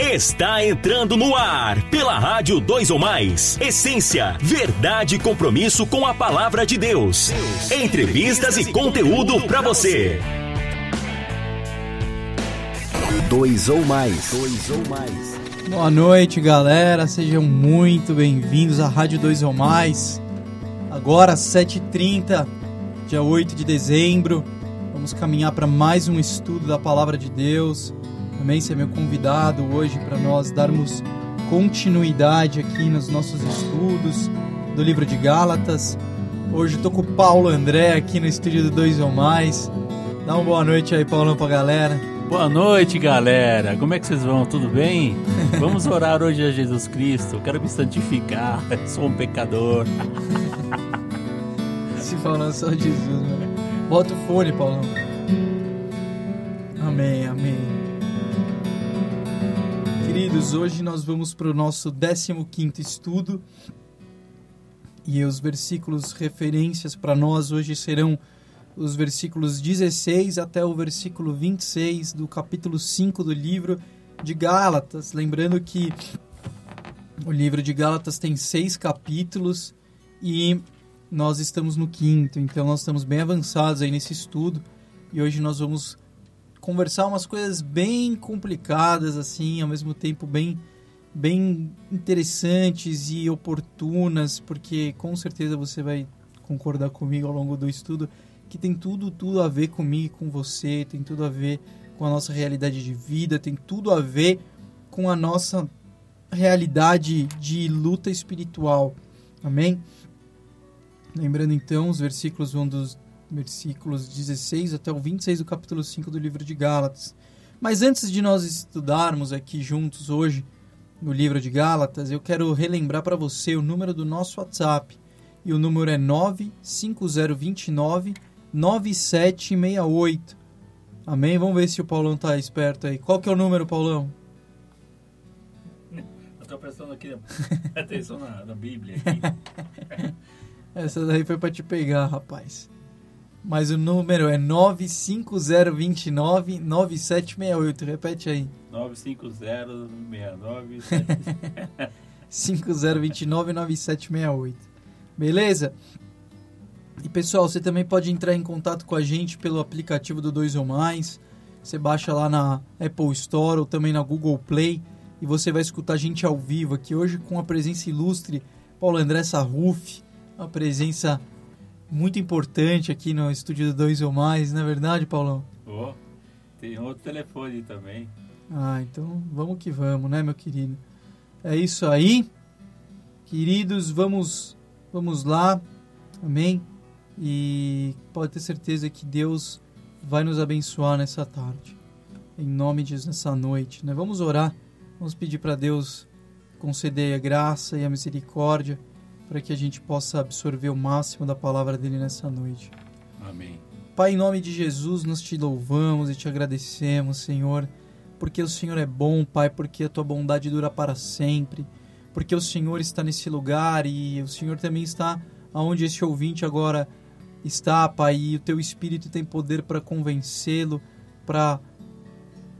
Está entrando no ar pela Rádio 2 ou Mais. Essência, verdade e compromisso com a palavra de Deus. Entrevistas e conteúdo para você. Dois ou mais. Dois ou mais. Boa noite, galera. Sejam muito bem-vindos à Rádio 2 ou Mais. Agora, 7h30, dia 8 de dezembro. Vamos caminhar para mais um estudo da Palavra de Deus. Também ser meu convidado hoje para nós darmos continuidade aqui nos nossos estudos do livro de Gálatas. Hoje estou com o Paulo André aqui no estúdio do Dois ou Mais. Dá uma boa noite aí, Paulão, para a galera. Boa noite, galera. Como é que vocês vão? Tudo bem? Vamos orar hoje a Jesus Cristo. Quero me santificar. Sou um pecador. Se falando só Jesus, mano. Bota o fone, Paulão. Amém, amém. Queridos, hoje nós vamos para o nosso 15 estudo. E os versículos referências para nós hoje serão os versículos 16 até o versículo 26 do capítulo 5 do livro de Gálatas. Lembrando que o livro de Gálatas tem seis capítulos e nós estamos no quinto, então nós estamos bem avançados aí nesse estudo e hoje nós vamos conversar umas coisas bem complicadas assim, ao mesmo tempo bem bem interessantes e oportunas, porque com certeza você vai concordar comigo ao longo do estudo que tem tudo, tudo a ver comigo e com você, tem tudo a ver com a nossa realidade de vida, tem tudo a ver com a nossa realidade de luta espiritual. Amém? Lembrando então, os versículos vão dos versículos 16 até o 26 do capítulo 5 do livro de Gálatas. Mas antes de nós estudarmos aqui juntos hoje no livro de Gálatas, eu quero relembrar para você o número do nosso WhatsApp. E o número é 95029 9768. Amém? Vamos ver se o Paulão tá esperto aí. Qual que é o número, Paulão? Eu tô prestando aqui atenção na, na Bíblia. Aqui. Essa daí foi para te pegar, rapaz. Mas o número é 95029 9768. Repete aí. 95069 5029 9768. Beleza? E pessoal, você também pode entrar em contato com a gente pelo aplicativo do Dois ou Mais. Você baixa lá na Apple Store ou também na Google Play e você vai escutar a gente ao vivo aqui hoje com a presença ilustre Paulo André Sarruf, uma presença muito importante aqui no estúdio do Dois ou Mais, não é verdade, Paulão? Oh, tem outro telefone também. Ah, então vamos que vamos, né, meu querido? É isso aí. Queridos, vamos vamos lá. Amém. E pode ter certeza que Deus vai nos abençoar nessa tarde. Em nome de Jesus, nessa noite. Né? Vamos orar, vamos pedir para Deus conceder a graça e a misericórdia para que a gente possa absorver o máximo da palavra dele nessa noite. Amém. Pai, em nome de Jesus, nós te louvamos e te agradecemos, Senhor, porque o Senhor é bom, Pai, porque a tua bondade dura para sempre, porque o Senhor está nesse lugar e o Senhor também está aonde esse ouvinte agora está, Pai, e o teu Espírito tem poder para convencê-lo, para,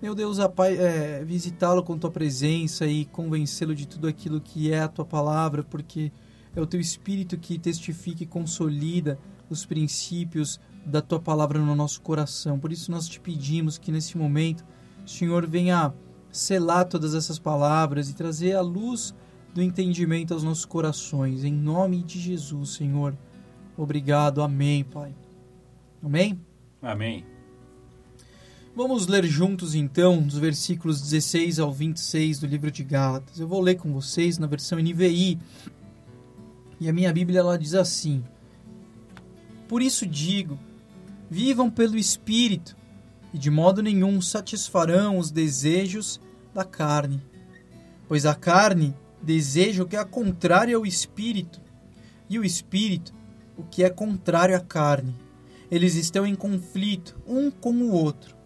meu Deus, a Pai, é, visitá-lo com tua presença e convencê-lo de tudo aquilo que é a tua palavra, porque é o teu Espírito que testifica e consolida os princípios da tua palavra no nosso coração. Por isso nós te pedimos que nesse momento o Senhor venha selar todas essas palavras e trazer a luz do entendimento aos nossos corações. Em nome de Jesus, Senhor. Obrigado. Amém, Pai. Amém? Amém. Vamos ler juntos então os versículos 16 ao 26 do livro de Gálatas. Eu vou ler com vocês na versão NVI. E a minha Bíblia ela diz assim: Por isso digo, vivam pelo espírito, e de modo nenhum satisfarão os desejos da carne. Pois a carne deseja o que é contrário ao espírito, e o espírito o que é contrário à carne. Eles estão em conflito um com o outro,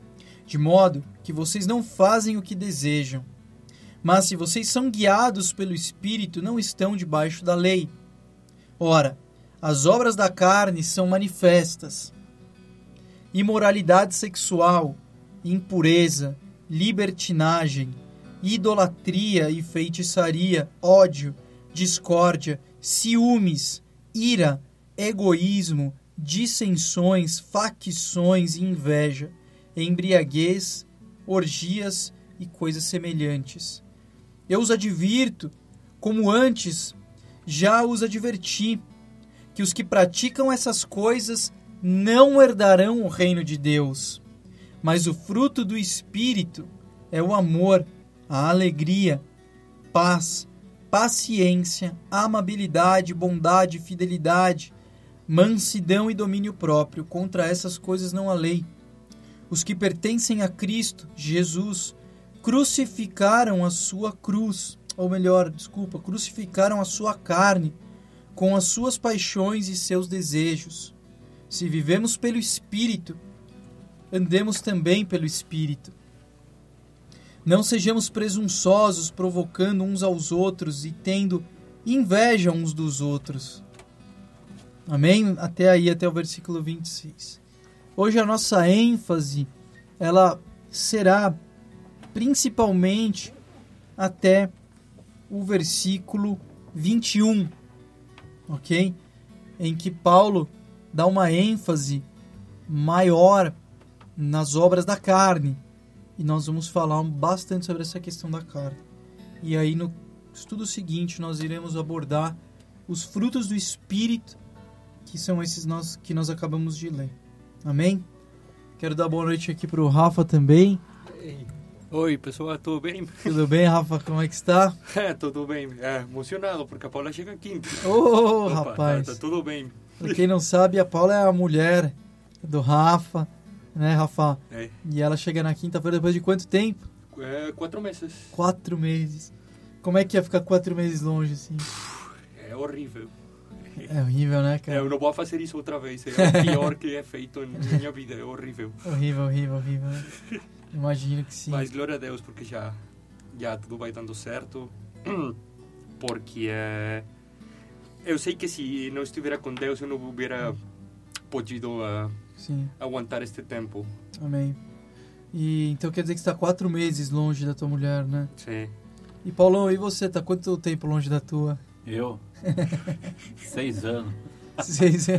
de modo que vocês não fazem o que desejam. Mas se vocês são guiados pelo Espírito, não estão debaixo da lei. Ora, as obras da carne são manifestas: imoralidade sexual, impureza, libertinagem, idolatria e feitiçaria, ódio, discórdia, ciúmes, ira, egoísmo, dissensões, facções e inveja, embriaguez, orgias e coisas semelhantes. Eu os advirto, como antes já os adverti, que os que praticam essas coisas não herdarão o reino de Deus. Mas o fruto do Espírito é o amor, a alegria, paz, paciência, amabilidade, bondade, fidelidade, mansidão e domínio próprio. Contra essas coisas não há lei. Os que pertencem a Cristo, Jesus, crucificaram a sua cruz, ou melhor, desculpa, crucificaram a sua carne com as suas paixões e seus desejos. Se vivemos pelo Espírito, andemos também pelo Espírito. Não sejamos presunçosos, provocando uns aos outros e tendo inveja uns dos outros. Amém? Até aí, até o versículo 26. Hoje a nossa ênfase, ela será principalmente até o versículo 21, ok? Em que Paulo dá uma ênfase maior nas obras da carne. E nós vamos falar bastante sobre essa questão da carne. E aí no estudo seguinte nós iremos abordar os frutos do espírito, que são esses nós que nós acabamos de ler. Amém? Quero dar boa noite aqui para o Rafa também. Oi, pessoal, tudo bem? Tudo bem, Rafa? Como é que está? É, tudo bem. É, emocionado, porque a Paula chega quinta. Ô, Opa, rapaz. Tá, tá tudo bem. Pra quem não sabe, a Paula é a mulher do Rafa, né, Rafa? É, E ela chega na quinta-feira depois de quanto tempo? é, quatro meses. Quatro meses. Como é que é ficar quatro meses longe, assim? É horrível. É horrível, né, cara? eu não vou fazer isso outra vez. É o pior que é feito na minha vida. É horrível. Horrível, horrível, horrível. Imagino que sim. Mas glória a Deus, porque já, já tudo vai dando certo. Porque é, eu sei que se não estivesse com Deus, eu não hubiera podido Sim, aguentar este tempo. amém. E então quer dizer que está quatro meses longe da tua mulher, né? Sim. E Paulão, e você? Tá quanto tempo longe da tua? Eu? Seis anos. Seis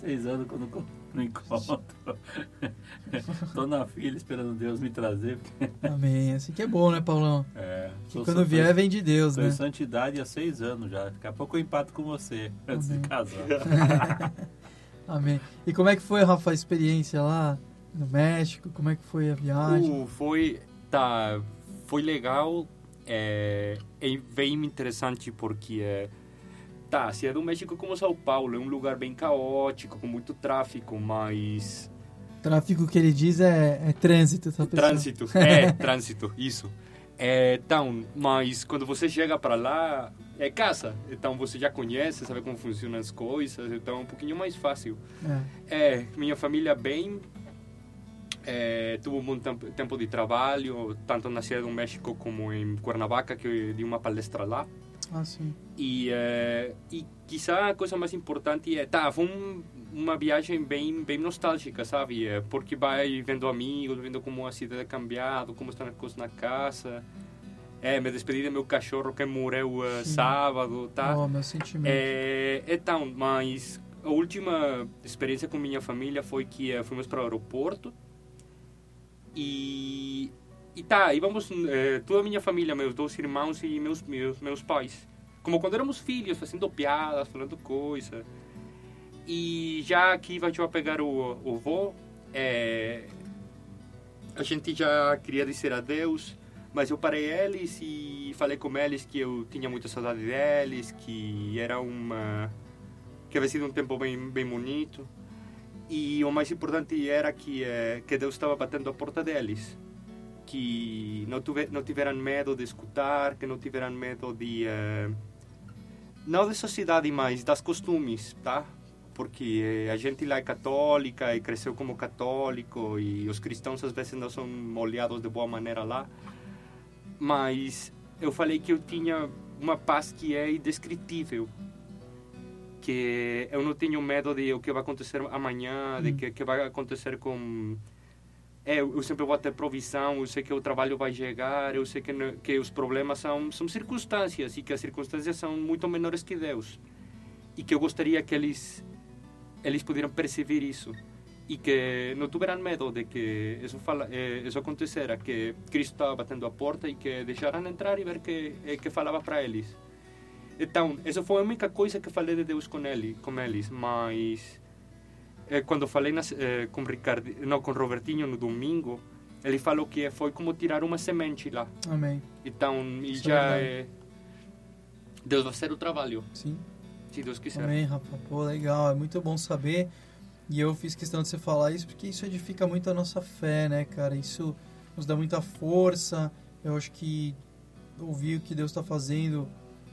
Seis anos quando eu não encontro. Tô na fila esperando Deus me trazer. Amém. Assim que é bom, né, Paulão? É, Que quando vier, vem de Deus, né? em santidade há seis anos já. Daqui a pouco eu empato com você antes Amém. de casar. Amém. E como é que foi, Rafa, a experiência lá no México? Como é que foi a viagem? Uh, foi, tá, foi legal, é, é bem interessante porque, é, tá, se é do México como São Paulo, é um lugar bem caótico, com muito tráfico, mas... Tráfico que ele diz é, é trânsito, tá? Trânsito, é, trânsito, isso. É, então, mas quando você chega para lá, é casa, então você já conhece, sabe como funcionam as coisas, então é um pouquinho mais fácil. É. É, minha família bem. É, tuve um bom tempo, de trabalho, tanto na Cidade do México como em Cuernavaca, que eu dei uma palestra lá. Ah, sim. E, é, e quizá a coisa mais importante é. Tá, foi um, uma viagem bem, bem nostálgica, sabe? É, porque vai vendo amigos, vendo como a cidade é cambiado, como estão as coisas na casa. É, me despedi do meu cachorro que morreu eh, Sim. sábado, tá? Ó, meu sentimento. É, então, mas a última experiência com minha família foi que eh, fomos para o aeroporto e e tá, íamos eh, toda a minha família, meus dois irmãos e meus meus meus pais, como quando éramos filhos, fazendo piadas, falando coisa. E já aqui vai pegar o o voo, eh, a gente já queria dizer adeus, mas eu parei eles e falei com eles que eu tinha muita saudade deles, que era uma que havia sido um tempo bem bem bonito. E o mais importante era que eh, que Deus estava batendo a porta deles, que não tuve, não tiveram medo de escutar, que não tiveram medo de eh, não da sociedade, mas das costumes, tá? Porque eh, a gente lá é católica e cresceu como católico e os cristãos às vezes não são molhados de boa maneira lá mas eu falei que eu tinha uma paz que é indescritível que eu não tenho medo de o que vai acontecer amanhã de Hum. que, que vai acontecer com é, eu sempre vou ter provisão, eu sei que o trabalho vai chegar, eu sei que, que os problemas são, são circunstâncias e que as circunstâncias são muito menores que Deus. E que eu gostaria que eles, eles pudieran perceber isso. E que não tiveram medo de que isso, fala, eh, isso acontecera, que Cristo estava batendo a porta e que deixaram entrar e ver que, eh, que falava para eles. Então, essa foi a única coisa que falei de Deus com, ele, com eles, mas eh, quando falei nas, eh, com Ricardo, não, com Robertinho no domingo, ele falou que foi como tirar uma semente lá. Amém. Então, e Isso é já é, Deus vai fazer o trabalho, Sim. se Deus quiser. Amém, Rafa. Pô, legal. É muito bom saber. E eu fiz questão de você falar isso porque isso edifica muito a nossa fé, né, cara? Isso nos dá muita força. Eu acho que ouvir o que Deus está fazendo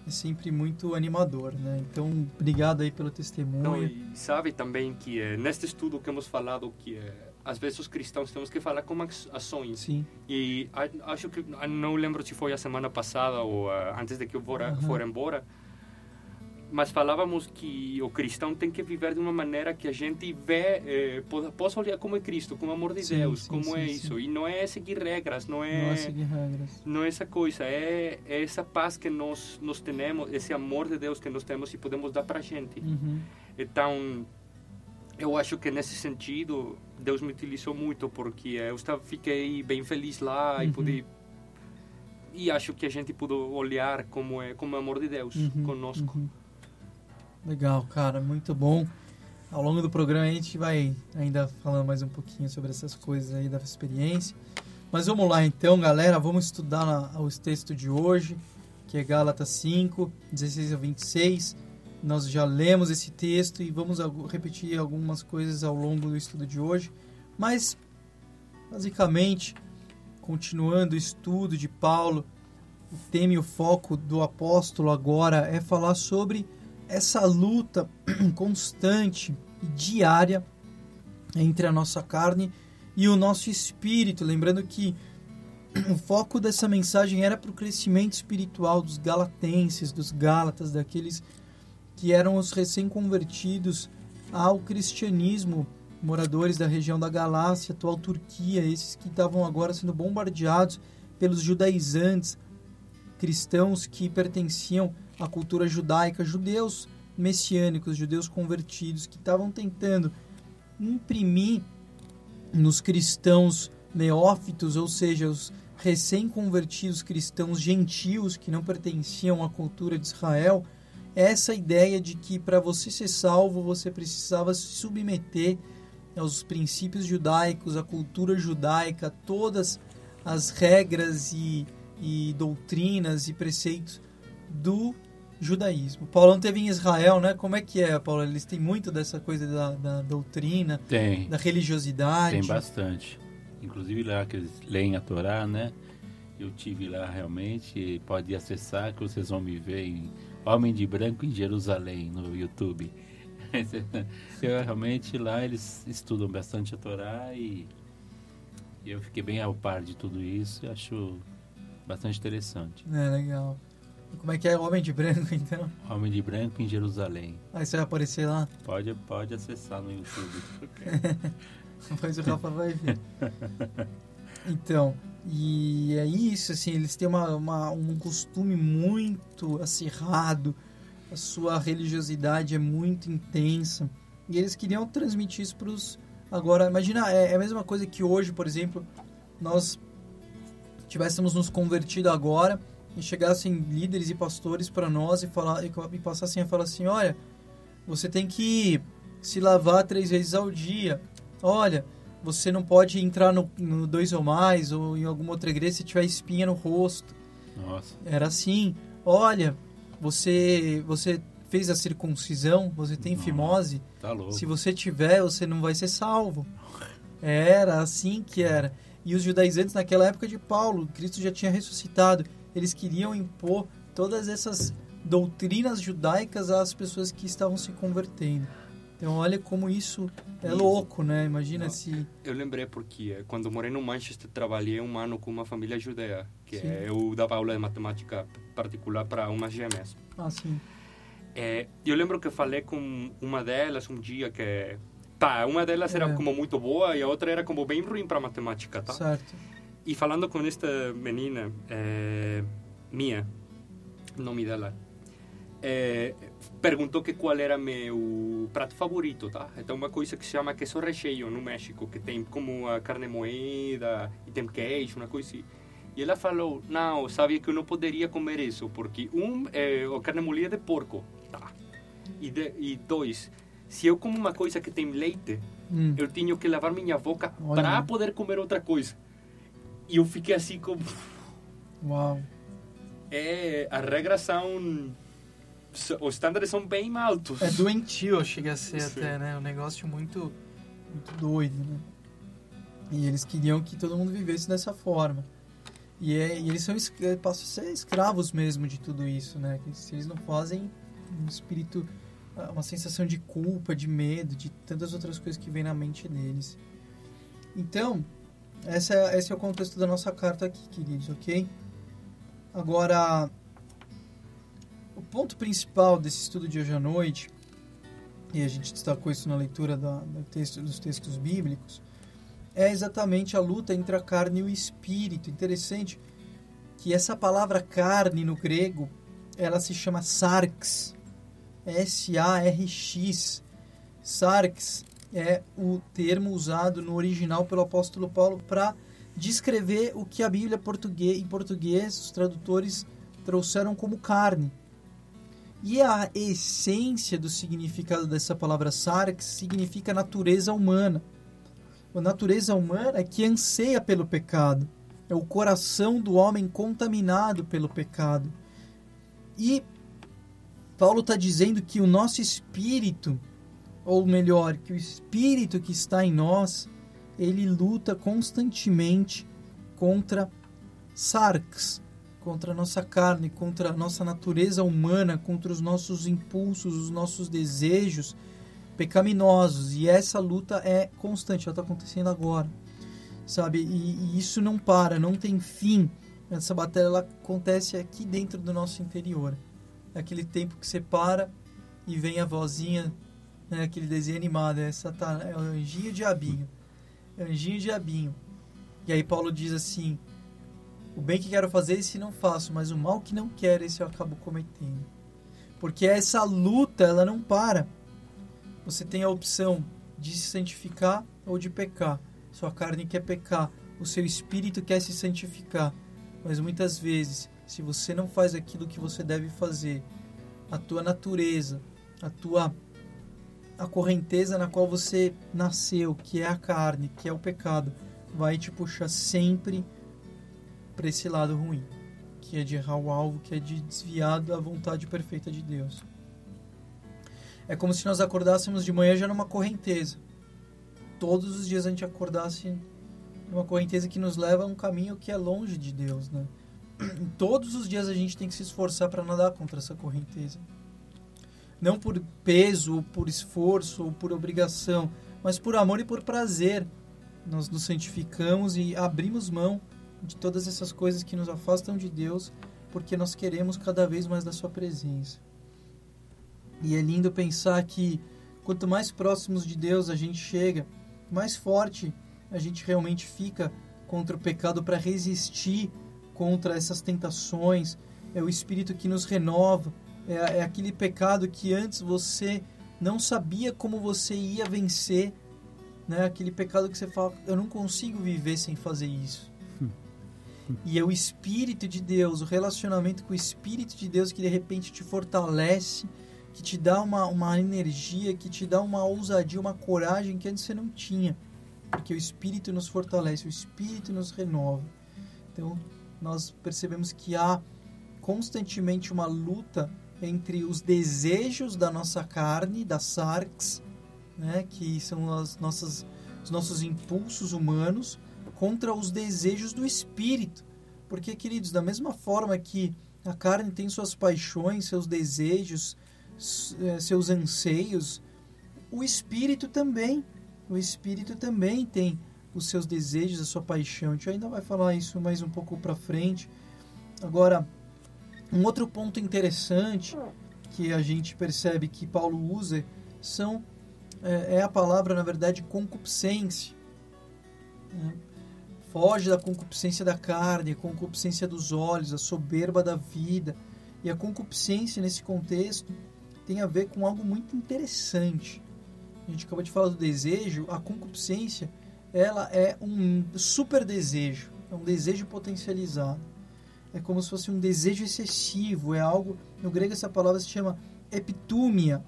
é sempre muito animador, né? Então, obrigado aí pelo Não, testemunho. e sabe também que eh, neste estudo que hemos falado que eh, às vezes os cristãos temos que falar com aç- ações. Sim, E acho que ah, não lembro se foi a semana passada ou ah, antes de que eu fora, Aham. for embora, mas falávamos que o cristão tem que viver de uma maneira que a gente vê, eh, po- possa olhar como é Cristo, como o amor de Sim, Deus, sim, como sim, é isso. E não é seguir regras, não é não é seguir regras. não é essa coisa, é, é essa paz que nós nós temos, esse amor de Deus que nós temos e podemos dar para a gente. Uhum. Então, eu acho que nesse sentido, Deus me utilizou muito, porque eu estava, fiquei bem feliz lá e Uhum. pude. E acho que a gente pôde olhar como é, como é o amor de Deus Uhum, conosco. uhum. Legal, cara, muito bom. Ao longo do programa a gente vai ainda falando mais um pouquinho sobre essas coisas aí da experiência. Mas vamos lá então, galera, vamos estudar os textos de hoje, que é Gálatas 5, 16 a 26. Nós já lemos esse texto e vamos repetir algumas coisas ao longo do estudo de hoje. Mas, basicamente, continuando o estudo de Paulo, o tema e o foco do apóstolo agora é falar sobre essa luta constante e diária entre a nossa carne e o nosso espírito. Lembrando que o foco dessa mensagem era para o crescimento espiritual dos galatenses, dos gálatas, daqueles que eram os recém-convertidos ao cristianismo, moradores da região da Galácia, atual Turquia, esses que estavam agora sendo bombardeados pelos judaizantes, cristãos que pertenciam à cultura judaica, judeus messiânicos, judeus convertidos, que estavam tentando imprimir nos cristãos neófitos, ou seja, os recém-convertidos cristãos gentios que não pertenciam à cultura de Israel, essa ideia de que para você ser salvo você precisava se submeter aos princípios judaicos, à cultura judaica, todas as regras e, e doutrinas e preceitos do judaísmo. Paulão teve em Israel, né? Como é que é, Paulo? Eles têm muito dessa coisa da, da doutrina, Tem, da religiosidade. tem bastante. Inclusive lá que eles leem a Torá, né? Eu tive lá realmente, pode acessar que vocês vão me ver em Homem de Branco em Jerusalém no YouTube. Eu, realmente lá eles estudam bastante a Torá e eu fiquei bem ao par de tudo isso e acho bastante interessante. É, legal. Como é que é o Homem de Branco, então? Homem de Branco em Jerusalém. Aí você vai aparecer lá, Pode, pode acessar no YouTube. depois o Rafa vai ver. Então, e é isso, assim, eles têm uma, uma- um costume muito acirrado, a sua religiosidade é muito intensa, e eles queriam transmitir isso para os... Agora, imagina, é, é a mesma coisa que hoje, por exemplo, nós tivéssemos nos convertido agora e chegassem líderes e pastores para nós e, falar, e, e passassem a falar assim, olha, você tem que se lavar três vezes ao dia, olha, você não pode entrar no, no dois ou mais ou em alguma outra igreja se tiver espinha no rosto. Nossa, Era assim, olha, você você fez a circuncisão, você tem Nossa. fimose, tá se você tiver, você não vai ser salvo. Era assim que era. E os judaizantes naquela época de Paulo, Cristo já tinha ressuscitado. Eles queriam impor todas essas doutrinas judaicas às pessoas que estavam se convertendo. Então olha como isso é louco, né? Imagina Não. se Eu lembrei porque eh, quando morei no Manchester trabalhei um ano com uma família judeia, que Sim. eh, eu dava aula de matemática particular para umas gêmeas. assim, É, eu lembro que falei com uma delas um dia que Tá, uma delas era É. como muito boa e a outra era como bem ruim para matemática, tá? Certo. E falando com esta menina, é, Mia, o nome dela, é, perguntou que qual era meu prato favorito, tá? Então uma coisa que se chama queso recheio no México, que tem como a carne moída e tem queijo, uma coisa assim. E ela falou, não, sabia que eu não poderia comer isso, porque um, é a carne moída de porco, tá? E, de, e dois, se eu como uma coisa que tem leite, Hum. eu tinha que lavar minha boca para poder comer outra coisa. E eu fiquei assim como... Uau. É, as regras são... Os estándares são bem altos. É doentio, chega a ser Sim. até, né? Um negócio muito, muito doido, né? E eles queriam que todo mundo vivesse dessa forma. E, é, e eles são é, passam a ser escravos mesmo de tudo isso, né? Que se eles não fazem, um espírito, uma sensação de culpa, de medo, de tantas outras coisas que vem na mente deles. Então, essa, é- esse é o contexto da nossa carta aqui, queridos, ok? Agora, o ponto principal desse estudo de hoje à noite, e a gente destacou isso na leitura da, texto, dos textos bíblicos, é exatamente a luta entre a carne e o espírito. Interessante que essa palavra carne no grego, ela se chama sarx, S-A-R-X. Sarx é o termo usado no original pelo apóstolo Paulo para descrever o que a Bíblia português, em português, os tradutores trouxeram como carne. E a essência do significado dessa palavra sarx significa natureza humana. A natureza humana é que anseia pelo pecado. É o coração do homem contaminado pelo pecado. E Paulo está dizendo que o nosso espírito, ou melhor, que o espírito que está em nós, ele luta constantemente contra sarx, contra a nossa carne, contra a nossa natureza humana, contra os nossos impulsos, os nossos desejos pecaminosos. E essa luta é constante, ela está acontecendo agora, sabe? E, e isso não para, não tem fim. Essa batalha ela acontece aqui dentro do nosso interior. Aquele tempo que você para e vem a vozinha, né, aquele desenho animado, é, Satan, é anjinho e diabinho. É anjinho e diabinho. E aí Paulo diz assim: o bem que quero fazer, esse não faço, mas o mal que não quero, esse eu acabo cometendo. Porque essa luta, ela não para. Você tem a opção de se santificar ou de pecar. Sua carne quer pecar, o seu espírito quer se santificar. Mas muitas vezes, se você não faz aquilo que você deve fazer, a tua natureza, a tua a correnteza na qual você nasceu, que é a carne, que é o pecado, vai te puxar sempre para esse lado ruim, que é de errar o alvo, que é de desviar da vontade perfeita de Deus. É como se nós acordássemos de manhã já numa correnteza. Todos os dias a gente acordasse numa correnteza que nos leva a um caminho que é longe de Deus, né? Todos os dias a gente tem que se esforçar para nadar contra essa correnteza. Não por peso, ou por esforço, ou por obrigação, mas por amor e por prazer. Nós nos santificamos e abrimos mão de todas essas coisas que nos afastam de Deus, porque nós queremos cada vez mais da Sua presença. E é lindo pensar que quanto mais próximos de Deus a gente chega, mais forte a gente realmente fica contra o pecado para resistir contra essas tentações. É o Espírito que nos renova. É, é aquele pecado que antes você não sabia como você ia vencer. Né? Aquele pecado que você fala, eu não consigo viver sem fazer isso. E é o Espírito de Deus, o relacionamento com o Espírito de Deus que de repente te fortalece, que te dá uma, uma energia, que te dá uma ousadia, uma coragem que antes você não tinha. Porque o Espírito nos fortalece, o Espírito nos renova. Então, nós percebemos que há constantemente uma luta entre os desejos da nossa carne, da sarx, né, que são as nossas, os nossos impulsos humanos, contra os desejos do espírito. Porque, queridos, da mesma forma que a carne tem suas paixões, seus desejos, seus anseios, o espírito também. O espírito também tem os seus desejos, a sua paixão. A gente ainda vai falar isso mais um pouco para frente. Agora, um outro ponto interessante que a gente percebe que Paulo usa são é, é a palavra, na verdade, concupiscência. Né? Foge da concupiscência da carne, a concupiscência dos olhos, a soberba da vida. E a concupiscência, nesse contexto, tem a ver com algo muito interessante. A gente acabou de falar do desejo, a concupiscência, ela é um super desejo, é um desejo potencializado. É como se fosse um desejo excessivo, é algo, no grego essa palavra se chama epitúmia.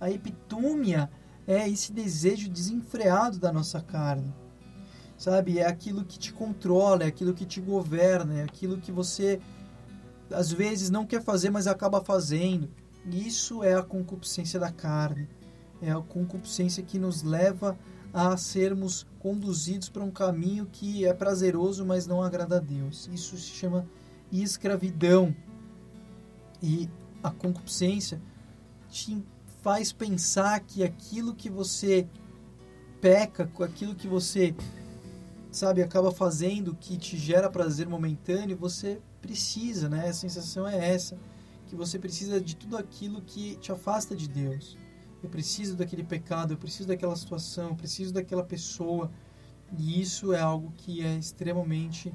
A epitúmia é esse desejo desenfreado da nossa carne. Sabe? É aquilo que te controla, é aquilo que te governa, é aquilo que você às vezes não quer fazer, mas acaba fazendo. Isso é a concupiscência da carne. É a concupiscência que nos leva a sermos conduzidos para um caminho que é prazeroso, mas não agrada a Deus. Isso se chama escravidão. E a concupiscência te faz pensar que aquilo que você peca, com aquilo que você sabe acaba fazendo que te gera prazer momentâneo, você precisa, né? A sensação é essa, que você precisa de tudo aquilo que te afasta de Deus. Eu preciso daquele pecado, eu preciso daquela situação, eu preciso daquela pessoa. E isso é algo que é extremamente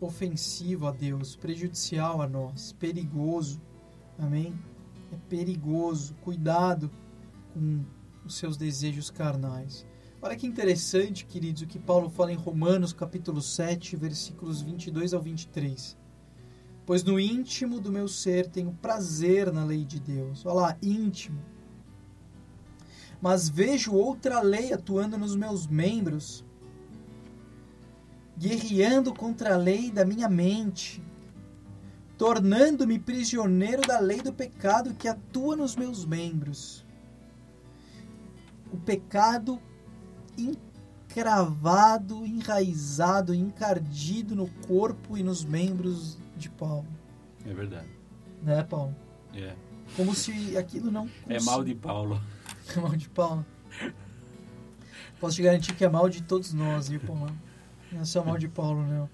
ofensivo a Deus, prejudicial a nós, perigoso. Amém? É perigoso. Cuidado com os seus desejos carnais. Olha que interessante, queridos, o que Paulo fala em Romanos, capítulo 7, versículos 22 ao 23. Pois no íntimo do meu ser tenho prazer na lei de Deus. Olha lá, íntimo. Mas vejo outra lei atuando nos meus membros, guerreando contra a lei da minha mente, tornando-me prisioneiro da lei do pecado que atua nos meus membros. O pecado encravado, enraizado, encardido no corpo e nos membros de Paulo. É verdade. Né, Paulo? É. Como se aquilo não. É mal de Paulo. É mal de Paulo. Posso te garantir que é mal de todos nós, viu, Paulo? Não é só mal de Paulo, não.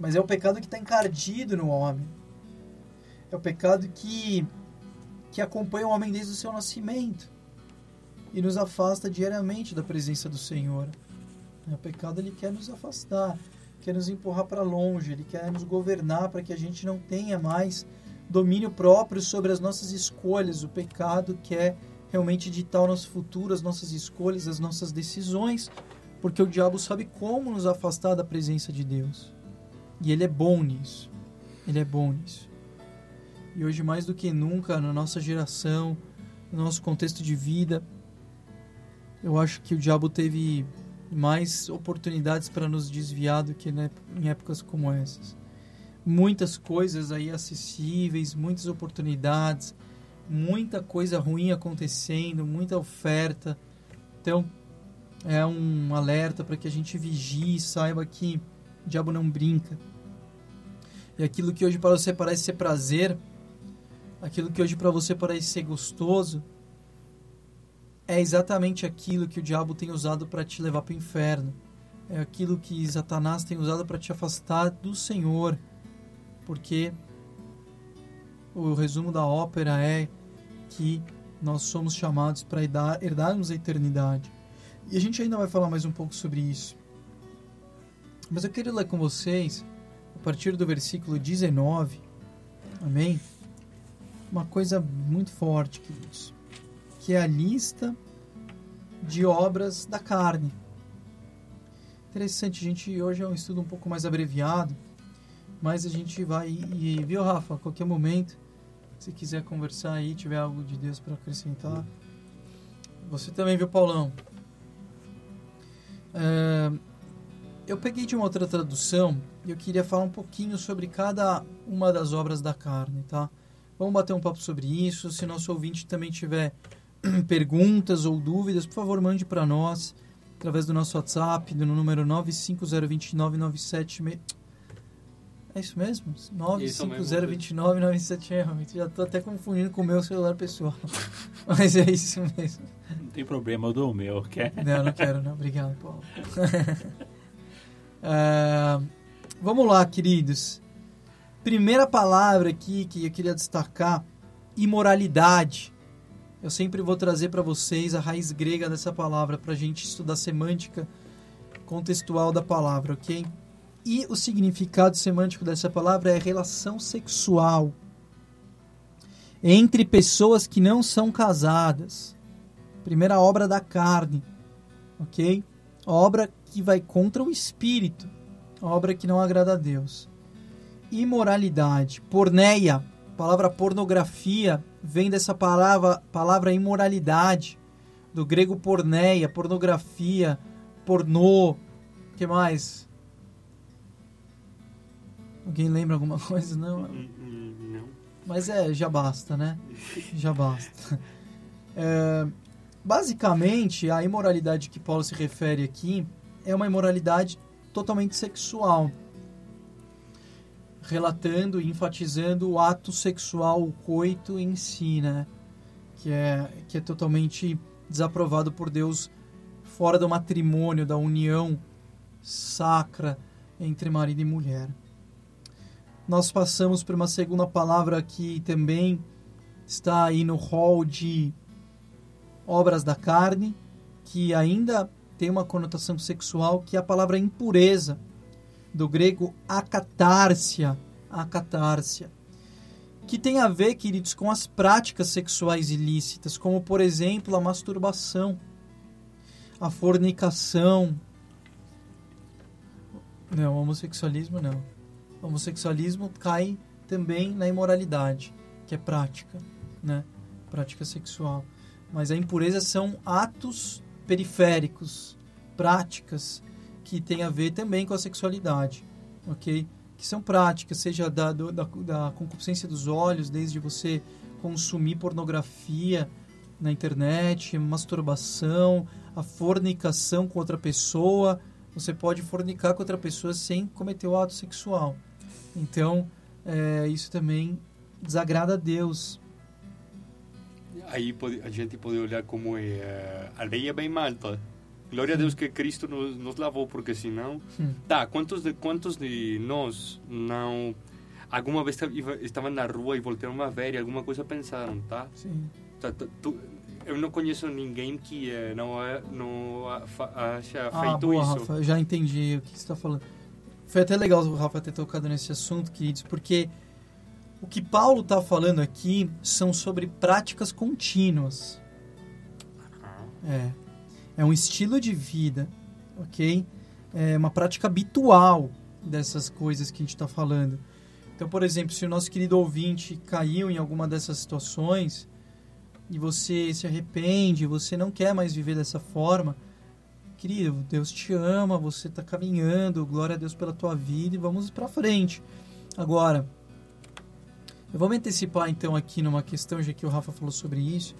Mas é o pecado que está encardido no homem. É o pecado que, que acompanha o homem desde o seu nascimento e nos afasta diariamente da presença do Senhor. O pecado ele quer nos afastar, quer nos empurrar para longe, ele quer nos governar para que a gente não tenha mais domínio próprio sobre as nossas escolhas. O pecado quer realmente ditar o nosso futuro, as nossas escolhas, as nossas decisões, porque o diabo sabe como nos afastar da presença de Deus. E ele é bom nisso. Ele é bom nisso. E hoje mais do que nunca, na nossa geração, no nosso contexto de vida, eu acho que o diabo teve mais oportunidades para nos desviar do que em épocas como essas. Muitas coisas aí acessíveis, muitas oportunidades, muita coisa ruim acontecendo, muita oferta. Então, é um alerta para que a gente vigie e saiba que o diabo não brinca. E aquilo que hoje para você parece ser prazer, aquilo que hoje para você parece ser gostoso, é exatamente aquilo que o diabo tem usado para te levar para o inferno. É aquilo que Satanás tem usado para te afastar do Senhor. Porque o resumo da ópera é que nós somos chamados para herdarmos a eternidade. E a gente ainda vai falar mais um pouco sobre isso. Mas eu queria ler com vocês, a partir do versículo 19, amém? Uma coisa muito forte, queridos que é a lista de obras da carne. Interessante, gente hoje é um estudo um pouco mais abreviado, mas a gente vai e viu Rafa, a qualquer momento, se quiser conversar aí, tiver algo de Deus para acrescentar. Você também viu Paulão. É, eu peguei de uma outra tradução e eu queria falar um pouquinho sobre cada uma das obras da carne, tá? Vamos bater um papo sobre isso. Se nosso ouvinte também tiver perguntas ou dúvidas, por favor, mande para nós através do nosso WhatsApp, no número 9502997. É isso mesmo? 9502997. Já estou até confundindo com o meu celular pessoal. Mas é isso mesmo. Não tem problema, eu dou o meu, quer? Não, não quero, não. Obrigado, Paulo. uh, vamos lá, queridos. Primeira palavra aqui que eu queria destacar: imoralidade eu sempre vou trazer para vocês a raiz grega dessa palavra para a gente estudar a semântica contextual da palavra, ok? E o significado semântico dessa palavra é relação sexual entre pessoas que não são casadas. Primeira obra da carne, ok? Obra que vai contra o espírito, obra que não agrada a Deus. Imoralidade, porneia, palavra pornografia vem dessa palavra, palavra imoralidade, do grego porneia, pornografia, pornô, que mais? Alguém lembra alguma coisa? Não. Hum, hum, Não. Mas é, já basta, né? Já basta. É, basicamente, a imoralidade que Paulo se refere aqui é uma imoralidade totalmente sexual, relatando e enfatizando o ato sexual, o coito em si, né? Que é, que é totalmente desaprovado por Deus fora do matrimônio, da união sacra entre marido e mulher nós passamos por uma segunda palavra que também está aí no hall de obras da carne, que ainda tem uma conotação sexual, que é a palavra impureza, do grego acatárcia, acatárcia, que tem a ver, queridos, com as práticas sexuais ilícitas, como por exemplo a masturbação, a fornicação. Não, homossexualismo não homossexualismo cai também na imoralidade, que é prática, né? Prática sexual. Mas a impureza são atos periféricos, práticas que têm a ver também com a sexualidade, ok? Que são práticas, seja da, do, da, da concupiscência dos olhos, desde você consumir pornografia na internet, masturbação, a fornicação com outra pessoa. Você pode fornicar com outra pessoa sem cometer o ato sexual. Então, é, isso também desagrada a Deus. Aí pode, a gente pode olhar como é, a lei é bem malta. Glória a Deus que Cristo nos, nos lavou, porque senão... Hum. Tá, quantos de, quantos de nós não... Alguma vez estavam na rua e voltaram a ver e alguma coisa pensaram, tá? Sim. tá tu, eu não conheço ninguém que é, não, é, não acha Ah, feito boa, isso. Rafa, já entendi o que você está falando. Foi até legal o Rafa ter tocado nesse assunto, queridos, porque o que Paulo está falando aqui são sobre práticas contínuas. É. É um estilo de vida, ok? É uma prática habitual dessas coisas que a gente está falando. Então, por exemplo, se o nosso querido ouvinte caiu em alguma dessas situações e você se arrepende, você não quer mais viver dessa forma, querido, Deus te ama, você está caminhando, glória a Deus pela tua vida e vamos para frente. Agora, eu vou me antecipar então aqui numa questão, já que o Rafa falou sobre isso.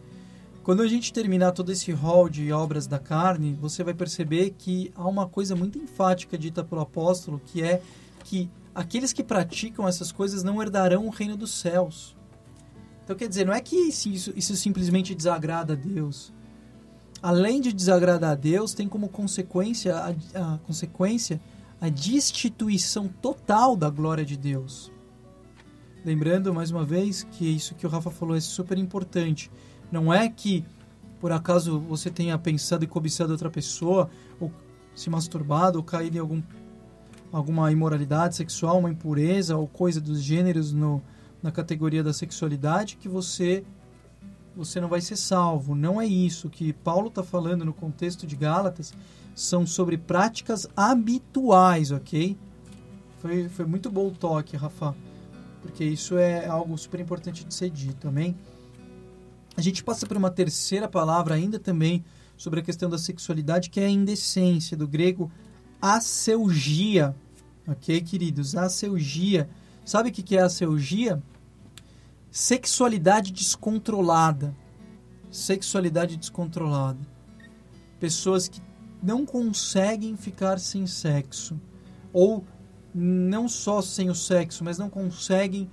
Quando a gente terminar todo esse rol de obras da carne, você vai perceber que há uma coisa muito enfática dita pelo apóstolo, que é que aqueles que praticam essas coisas não herdarão o reino dos céus. Então, quer dizer, não é que isso, isso simplesmente desagrada a Deus. Além de desagradar a Deus, tem como consequência a, a consequência a destituição total da glória de Deus. Lembrando mais uma vez que isso que o Rafa falou é super importante. Não é que por acaso você tenha pensado e cobiçado outra pessoa, ou se masturbado, ou caído em algum, alguma imoralidade sexual, uma impureza ou coisa dos gêneros no, na categoria da sexualidade, que você você não vai ser salvo. Não é isso que Paulo está falando no contexto de Gálatas. São sobre práticas habituais, ok? Foi, foi muito bom o toque, Rafa, porque isso é algo super importante de ser dito, amém? A gente passa por uma terceira palavra ainda também sobre a questão da sexualidade, que é a indecência, do grego aseugia. Ok, queridos? Aseugia. Sabe o que é aseugia? Sexualidade descontrolada. Sexualidade descontrolada. Pessoas que não conseguem ficar sem sexo. Ou não só sem o sexo, mas não conseguem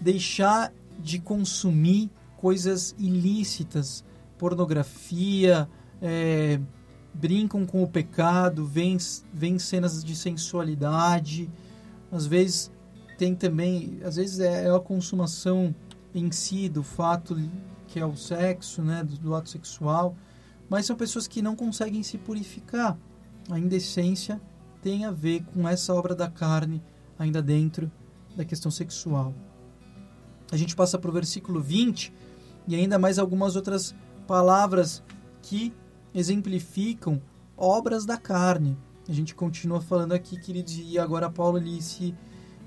deixar de consumir coisas ilícitas, pornografia, é, brincam com o pecado, vêm, vêm cenas de sensualidade, às vezes tem também, às vezes é a consumação em si do fato que é o sexo, né, do, do ato sexual, mas são pessoas que não conseguem se purificar. A indecência tem a ver com essa obra da carne ainda dentro da questão sexual. A gente passa para o versículo 20 e ainda mais algumas outras palavras que exemplificam obras da carne. A gente continua falando aqui, queridos, e agora Paulo ele se,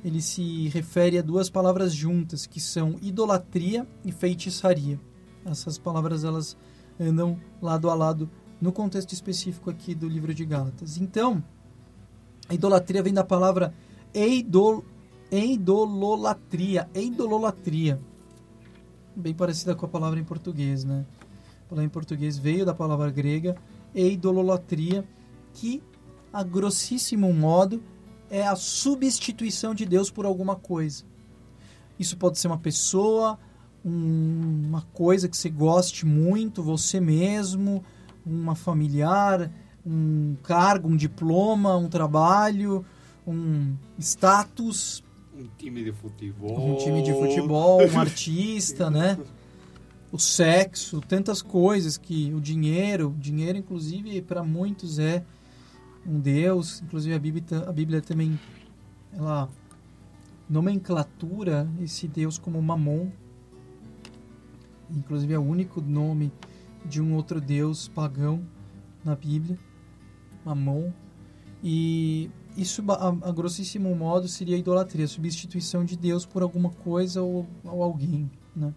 ele se refere a duas palavras juntas, que são idolatria e feitiçaria. Essas palavras elas andam lado a lado no contexto específico aqui do livro de Gálatas. Então, a idolatria vem da palavra eidol, eidololatria, eidololatria. Bem parecida com a palavra em português, né? A palavra em português veio da palavra grega eidololatria, que a grossíssimo modo é a substituição de Deus por alguma coisa. Isso pode ser uma pessoa, um, uma coisa que você goste muito, você mesmo, uma familiar, um cargo, um diploma, um trabalho, um status, Um time de futebol. um time de futebol, um artista, né? O sexo, tantas coisas que o dinheiro, o dinheiro inclusive para muitos é um deus, inclusive a Bíblia, a Bíblia também ela nomenclatura esse deus como Mamon. Inclusive é o único nome de um outro deus pagão na Bíblia, Mamon. E isso, a, a grossíssimo modo, seria idolatria, substituição de Deus por alguma coisa ou, ou alguém, né?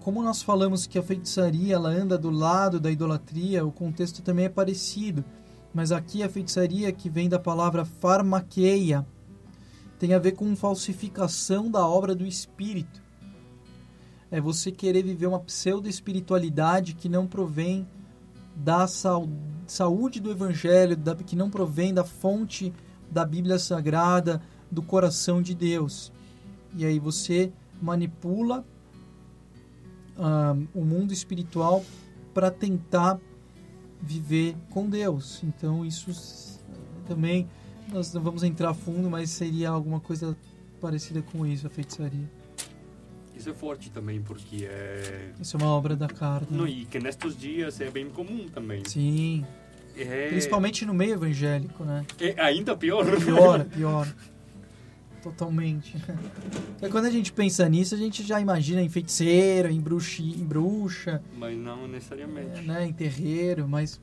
Como nós falamos que a feitiçaria ela anda do lado da idolatria, o contexto também é parecido. Mas aqui a feitiçaria, que vem da palavra farmaqueia, tem a ver com falsificação da obra do espírito. É você querer viver uma pseudo-espiritualidade que não provém da saúde do evangelho, da, que não provém da fonte da Bíblia Sagrada, do coração de Deus. E aí você manipula ah, o mundo espiritual para tentar viver com Deus. Então isso também nós não vamos entrar fundo, mas seria alguma coisa parecida com isso, a feitiçaria. Isso é forte também, porque é... Isso é uma obra da carne. Não, e que nestes dias é bem comum também. Sim, É... principalmente no meio evangélico, né? É ainda pior. Pior, pior. Totalmente. Porque quando a gente pensa nisso, a gente já imagina em feiticeiro, em, bruxi, em bruxa, Mas não necessariamente. né, em terreiro, mas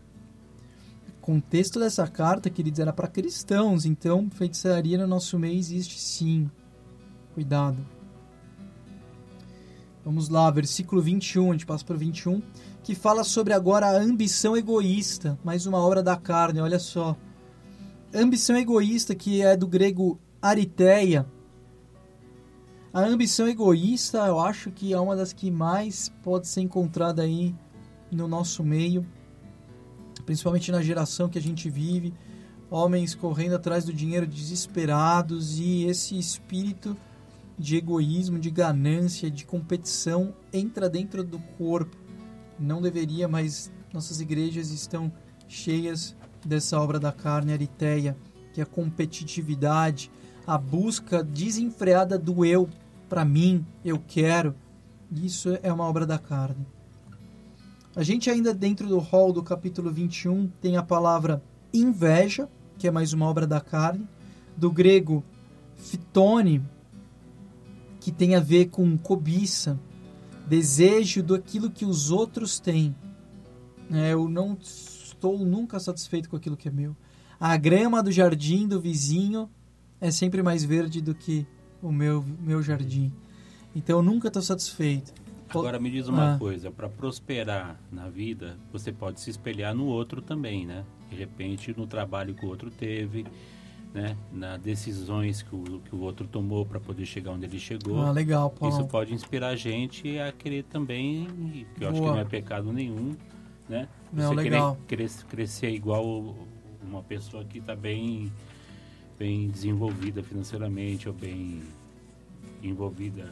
o contexto dessa carta, queridos, era para cristãos, então feitiçaria no nosso meio existe sim. Cuidado. Vamos lá, versículo 21, a gente passa para o 21, que fala sobre agora a ambição egoísta, mais uma obra da carne, olha só. Ambição egoísta, que é do grego ariteia. A ambição egoísta, eu acho que é uma das que mais pode ser encontrada aí no nosso meio, principalmente na geração que a gente vive, homens correndo atrás do dinheiro desesperados e esse espírito de egoísmo, de ganância, de competição entra dentro do corpo. Não deveria, mas nossas igrejas estão cheias dessa obra da carne ariteia, que é a competitividade, a busca desenfreada do eu para mim, eu quero. Isso é uma obra da carne. A gente ainda dentro do hall do capítulo 21 tem a palavra inveja, que é mais uma obra da carne, do grego fitone, que tem a ver com cobiça, desejo daquilo que os outros têm. É, eu não estou nunca satisfeito com aquilo que é meu. A grama do jardim do vizinho é sempre mais verde do que o meu, meu jardim. Então eu nunca estou satisfeito. Agora me diz uma Ah. coisa, para prosperar na vida, você pode se espelhar no outro também, né? De repente, no trabalho que o outro teve, né? Nas decisões que o, que o outro tomou para poder chegar onde ele chegou. Ah, legal, Paulo. Isso pode inspirar a gente a querer também, que eu acho que Boa. não é pecado nenhum, né? Não, Você legal. querer cres- crescer igual uma pessoa que está bem, bem desenvolvida financeiramente ou bem envolvida,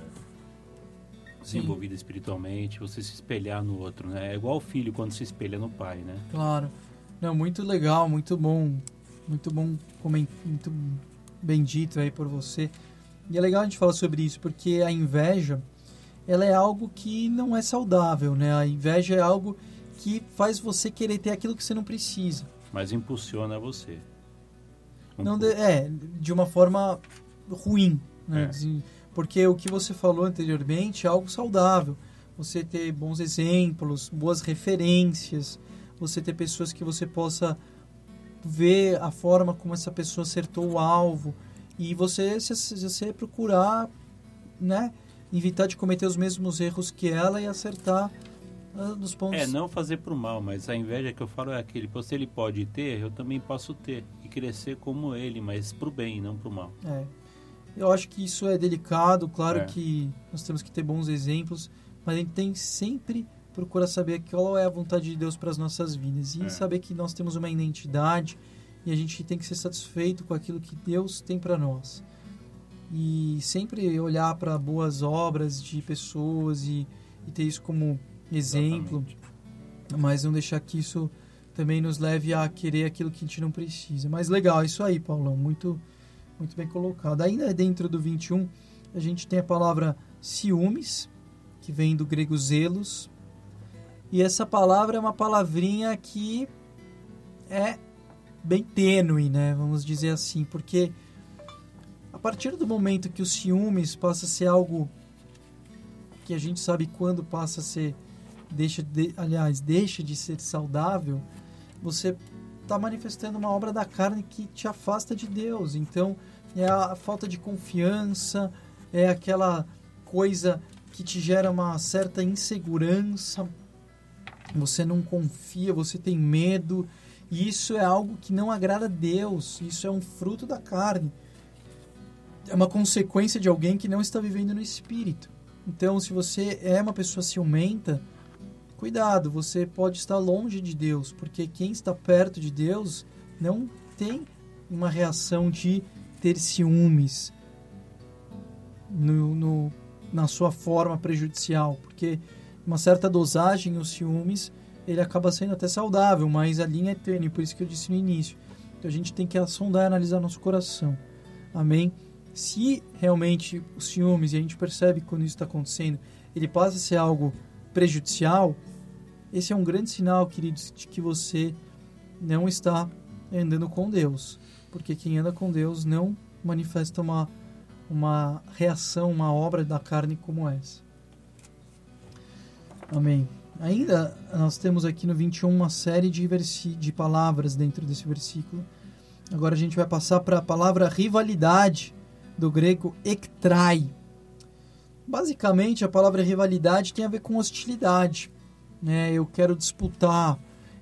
Sim. desenvolvida espiritualmente, você se espelhar no outro, né? É igual o filho quando se espelha no pai, né? Claro. Não, muito legal, muito bom. Muito bom, muito bendito aí por você. E é legal a gente falar sobre isso, porque a inveja, ela é algo que não é saudável, né? A inveja é algo que faz você querer ter aquilo que você não precisa. Mas impulsiona você. Um Não de, é, de uma forma ruim, né? É. Assim, Porque o que você falou anteriormente é algo saudável. Você ter bons exemplos, boas referências, você ter pessoas que você possa ver a forma como essa pessoa acertou o alvo e você se se procurar, né, evitar de cometer os mesmos erros que ela e acertar ah, nos pontos. É, não fazer pro mal, mas a inveja que eu falo é aquele, se ele pode ter, eu também posso ter. E crescer como ele, mas pro bem, não pro mal. É. Eu acho que isso é delicado, claro É. que nós temos que ter bons exemplos, mas a gente tem sempre procurar saber qual é a vontade de Deus para as nossas vidas e É. saber que nós temos uma identidade e a gente tem que ser satisfeito com aquilo que Deus tem para nós. E sempre olhar para boas obras de pessoas e, e ter isso como exemplo, Exatamente. mas não deixar que isso também nos leve a querer aquilo que a gente não precisa. Mas legal, isso aí, Paulão, muito muito bem colocado. Ainda dentro do 21, a gente tem a palavra ciúmes, que vem do grego zelos. E essa palavra é uma palavrinha que é bem tênue, né? Vamos dizer assim, porque a partir do momento que o ciúmes passa a ser algo que a gente sabe quando passa a ser deixa de, aliás, deixa de ser saudável, você está manifestando uma obra da carne que te afasta de Deus. Então, é a falta de confiança, é aquela coisa que te gera uma certa insegurança. Você não confia, você tem medo, e isso é algo que não agrada a Deus. Isso é um fruto da carne. É uma consequência de alguém que não está vivendo no espírito. Então, se você é uma pessoa ciumenta, cuidado, você pode estar longe de Deus, porque quem está perto de Deus não tem uma reação de ter ciúmes no, no- na sua forma prejudicial, porque uma certa dosagem os ciúmes ele acaba sendo até saudável, mas a linha é tênue, por isso que eu disse no início. Então a gente tem que sondar e analisar nosso coração. Amém? Se realmente os ciúmes, e a gente percebe quando isso está acontecendo, ele passa a ser algo prejudicial, esse é um grande sinal, queridos, de que você não está andando com Deus. Porque quem anda com Deus não manifesta uma, uma reação, uma obra da carne como essa. Amém. Ainda nós temos aqui no 21 uma série de, de palavras dentro desse versículo. Agora a gente vai passar para a palavra rivalidade, do grego ektrai. Basicamente, a palavra rivalidade tem a ver com hostilidade. Né? Eu quero disputar,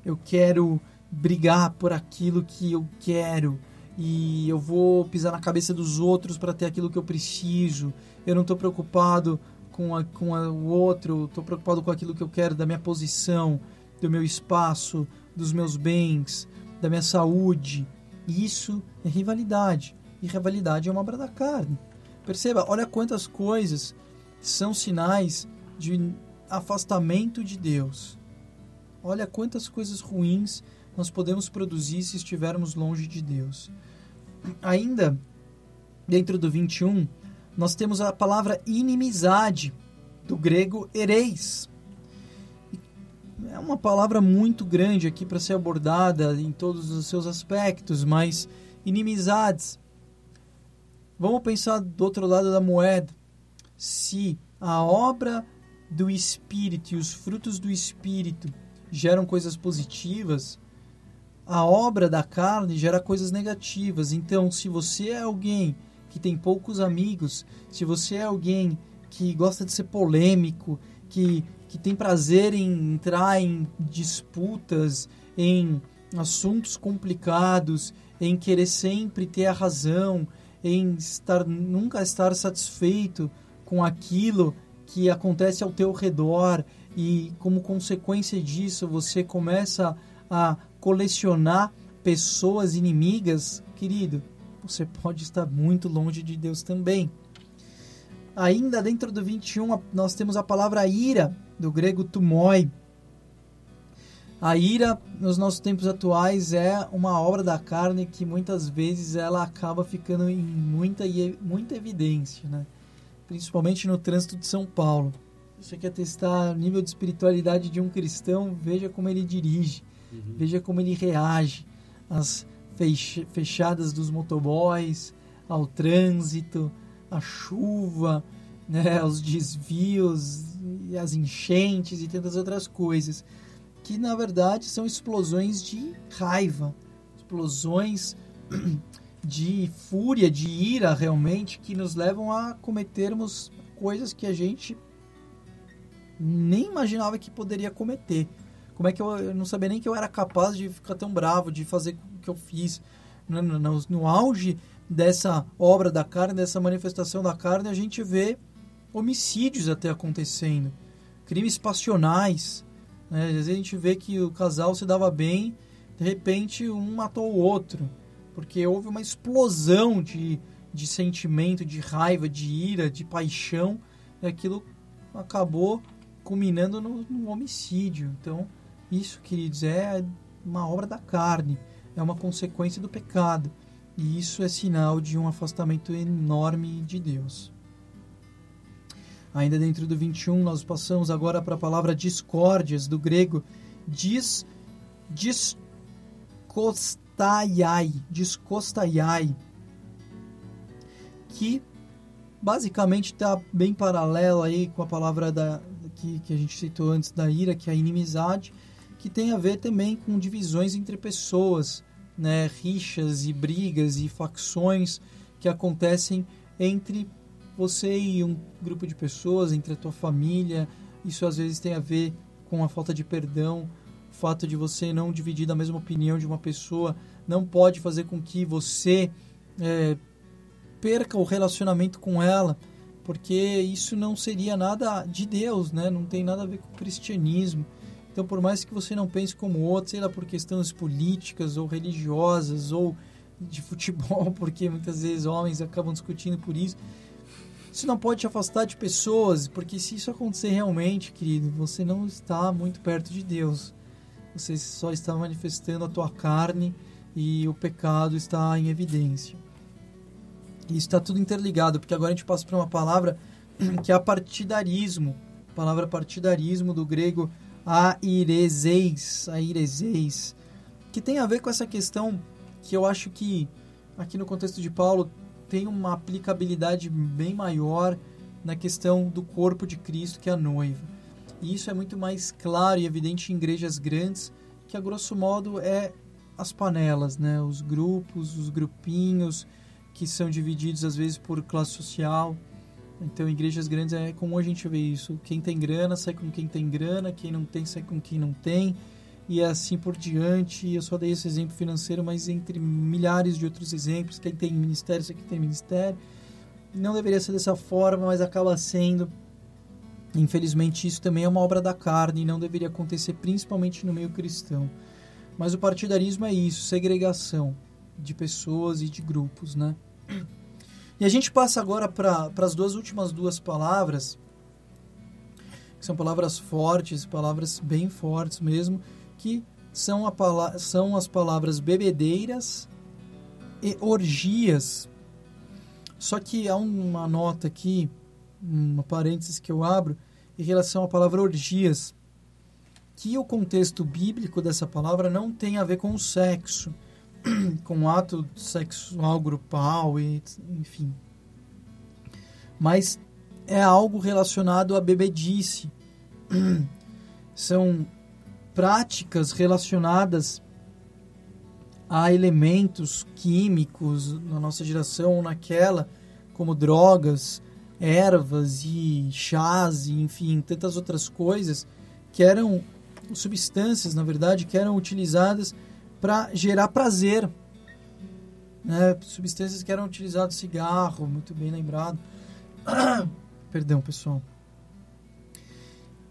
eu quero brigar por aquilo que eu quero e eu vou pisar na cabeça dos outros para ter aquilo que eu preciso. Eu não estou preocupado com, a, com a, o outro, estou preocupado com aquilo que eu quero, da minha posição, do meu espaço, dos meus bens, da minha saúde. Isso é rivalidade. E rivalidade é uma obra da carne. Perceba, olha quantas coisas são sinais de afastamento de Deus. Olha quantas coisas ruins nós podemos produzir se estivermos longe de Deus. Ainda dentro do 21, nós temos a palavra inimizade, do grego ereis. É uma palavra muito grande aqui para ser abordada em todos os seus aspectos, mas inimizades. Vamos pensar do outro lado da moeda. Se a obra do Espírito e os frutos do Espírito geram coisas positivas, a obra da carne gera coisas negativas. Então, se você é alguém que tem poucos amigos, se você é alguém que gosta de ser polêmico, que, que tem prazer em entrar em disputas, em assuntos complicados, em querer sempre ter a razão, em estar nunca estar satisfeito com aquilo que acontece ao teu redor e como consequência disso você começa a colecionar pessoas inimigas, querido, você pode estar muito longe de Deus também. Ainda dentro do 21, nós temos a palavra ira, do grego tumoi. A ira, nos nossos tempos atuais, é uma obra da carne que muitas vezes ela acaba ficando em muita, muita evidência, né? principalmente no trânsito de São Paulo. você quer testar o nível de espiritualidade de um cristão, veja como ele dirige, uhum. veja como ele reage às fechadas dos motoboys, ao trânsito, à chuva, né, aos desvios, e as enchentes e tantas outras coisas, que na verdade são explosões de raiva, explosões de fúria, de ira realmente, que nos levam a cometermos coisas que a gente nem imaginava que poderia cometer. Como é que eu, eu não sabia nem que eu era capaz de ficar tão bravo, de fazer que eu fiz. No, no, no auge dessa obra da carne, dessa manifestação da carne, a gente vê homicídios até acontecendo, crimes passionais. Né? Às vezes a gente vê que o casal se dava bem, de repente um matou o outro, porque houve uma explosão de, de sentimento, de raiva, de ira, de paixão, e aquilo acabou culminando no, no homicídio. Então, isso, queridos, é uma obra da carne, é uma consequência do pecado. E isso é sinal de um afastamento enorme de Deus. Ainda dentro do 21, nós passamos agora para a palavra discórdias, do grego dis, discostaiai, discostaiai, que basicamente está bem paralelo aí com a palavra da, que, que a gente citou antes da ira, que é a inimizade, que tem a ver também com divisões entre pessoas, né, rixas e brigas e facções que acontecem entre você e um grupo de pessoas, entre a tua família. Isso às vezes tem a ver com a falta de perdão, o fato de você não dividir da mesma opinião de uma pessoa não pode fazer com que você é, perca o relacionamento com ela porque isso não seria nada de Deus, né? Não tem nada a ver com o cristianismo. Então, por mais que você não pense como outro, sei lá, por questões políticas ou religiosas ou de futebol, porque muitas vezes homens acabam discutindo por isso, isso não pode te afastar de pessoas, porque se isso acontecer realmente, querido, você não está muito perto de Deus. Você só está manifestando a tua carne e o pecado está em evidência. E está tudo interligado, porque agora a gente passa para uma palavra que é partidarismo. A palavra partidarismo do grego aireseis, aireseis, que tem a ver com essa questão que eu acho que aqui no contexto de Paulo tem uma aplicabilidade bem maior na questão do corpo de Cristo, que é a noiva. E isso é muito mais claro e evidente em igrejas grandes, que a grosso modo é as panelas, né? os grupos, os grupinhos, que são divididos às vezes por classe social. Então, igrejas grandes é comum a gente ver isso. Quem tem grana sai com quem tem grana, quem não tem sai com quem não tem, e assim por diante. Eu só dei esse exemplo financeiro, mas entre milhares de outros exemplos, quem tem ministério sai quem tem ministério. Não deveria ser dessa forma, mas acaba sendo. Infelizmente, isso também é uma obra da carne e não deveria acontecer, principalmente no meio cristão. Mas o partidarismo é isso, segregação de pessoas e de grupos, né? E a gente passa agora para as duas últimas duas palavras, que são palavras fortes, palavras bem fortes mesmo, que são, a, são as palavras bebedeiras e orgias. Só que há uma nota aqui, uma parênteses que eu abro, em relação à palavra orgias, que o contexto bíblico dessa palavra não tem a ver com o sexo, com ato sexual grupal e enfim. Mas é algo relacionado à bebedice. São práticas relacionadas a elementos químicos na nossa geração ou naquela, como drogas, ervas e chás e enfim, tantas outras coisas que eram substâncias, na verdade, que eram utilizadas para gerar prazer. Né? Substâncias que eram utilizadas cigarro, muito bem lembrado. Perdão, pessoal.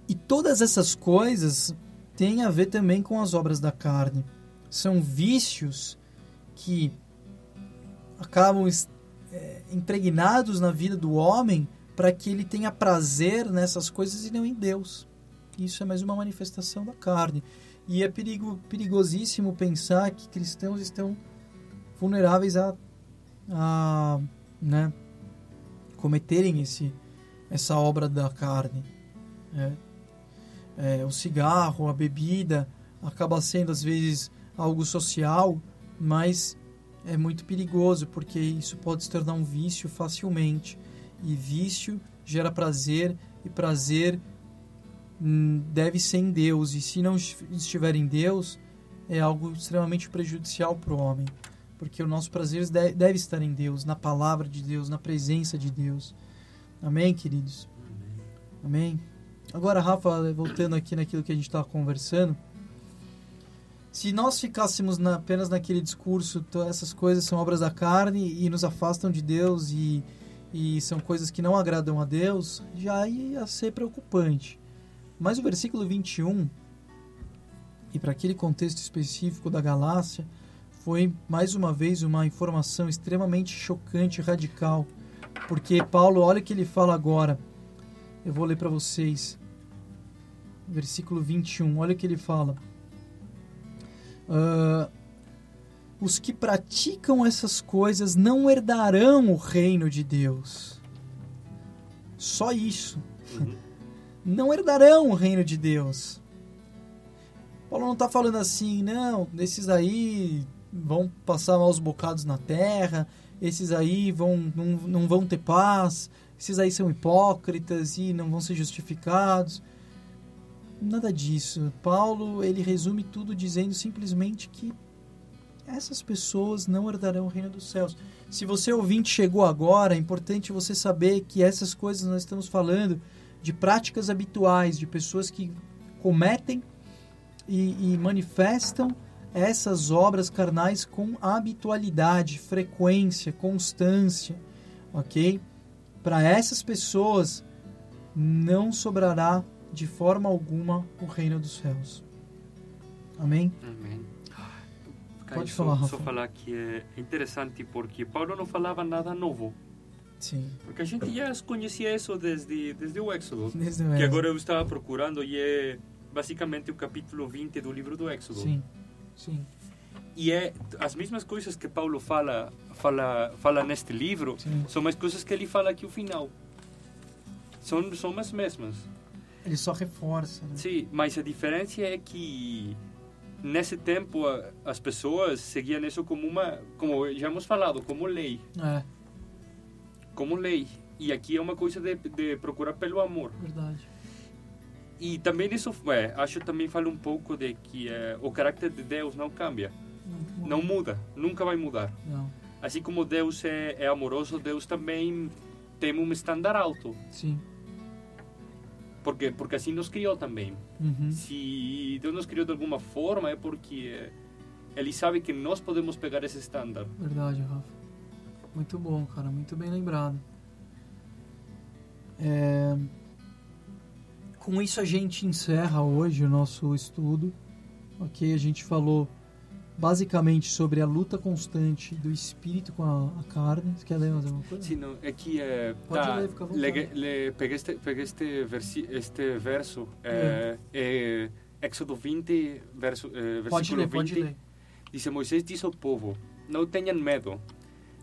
E todas essas coisas têm a ver também com as obras da carne. São vícios que acabam é, impregnados na vida do homem para que ele tenha prazer nessas coisas e não em Deus. Isso é mais uma manifestação da carne. E é perigo, perigosíssimo pensar que cristãos estão vulneráveis a, a né, cometerem esse, essa obra da carne. É, é, o cigarro, a bebida, acaba sendo às vezes algo social, mas é muito perigoso porque isso pode se tornar um vício facilmente. E vício gera prazer e prazer deve ser em Deus. E se não estiver em Deus, é algo extremamente prejudicial para o homem. Porque o nosso prazer deve, estar em Deus, na palavra de Deus, na presença de Deus. Amém, queridos? Amém. Agora, Rafa, voltando aqui naquilo que a gente estava conversando, se nós ficássemos na, apenas naquele discurso, essas coisas são obras da carne e nos afastam de Deus e, e são coisas que não agradam a Deus, já ia ser preocupante. Mas o versículo 21, e para aquele contexto específico da Galácia, foi mais uma vez uma informação extremamente chocante e radical. Porque Paulo, olha o que ele fala agora. Eu vou ler para vocês. Versículo 21, olha o que ele fala. Uh, os que praticam essas coisas não herdarão o reino de Deus. Só isso. Uhum. Não herdarão o reino de Deus. Paulo não está falando assim, não, esses aí vão passar maus bocados na terra, esses aí vão, não, não vão ter paz, esses aí são hipócritas e não vão ser justificados. Nada disso. Paulo, ele resume tudo dizendo simplesmente que essas pessoas não herdarão o reino dos céus. Se você ouvinte chegou agora, é importante você saber que essas coisas nós estamos falando de práticas habituais, de pessoas que cometem e, e manifestam essas obras carnais com habitualidade, frequência, constância, ok? Para essas pessoas não sobrará de forma alguma o reino dos céus. Amém? Amém. Pode falar, só, só falar que é interessante porque Paulo não falava nada novo. Sim. Porque a gente já conhecia isso desde, desde o Éxodo. Desde o Que agora eu estava procurando e é basicamente o capítulo 20 do livro do Éxodo. Sim, sim. E é as mesmas coisas que Paulo fala fala fala neste livro Sim. são as coisas que ele fala aqui no final. São são as mesmas. Ele só reforça. Né? Sim, mas a diferença é que nesse tempo as pessoas seguiam isso como uma, como já hemos falado, como lei, É, como lei. E aqui é uma coisa de, de procurar pelo amor. verdade. E também isso, é, acho também fala um pouco de que é, o caráter de Deus não cambia, Não, não muda, nunca vai mudar. Não, Assim como Deus é, é amoroso, Deus também tem um estándar alto, sim. porque porque assim nos criou também. Uhum. Se Deus nos criou de alguma forma é porque eh, Ele sabe que nós podemos pegar esse estándar. Verdade, Rafa. Muito bom, cara. Muito bem lembrado. É, Com isso a gente encerra hoje o nosso estudo. Ok? A gente falou basicamente sobre a luta constante do espírito com a, a carne. Você quer ler mais alguma coisa? Sim, não, é que eh, Pode tá, ler, fica le, peguei este, peguei este, versi, este verso, eh, eh, Éxodo 20, verso, Pode versículo ler, 20. pode ler. Dice Moisés disse ao povo: Não tenham medo.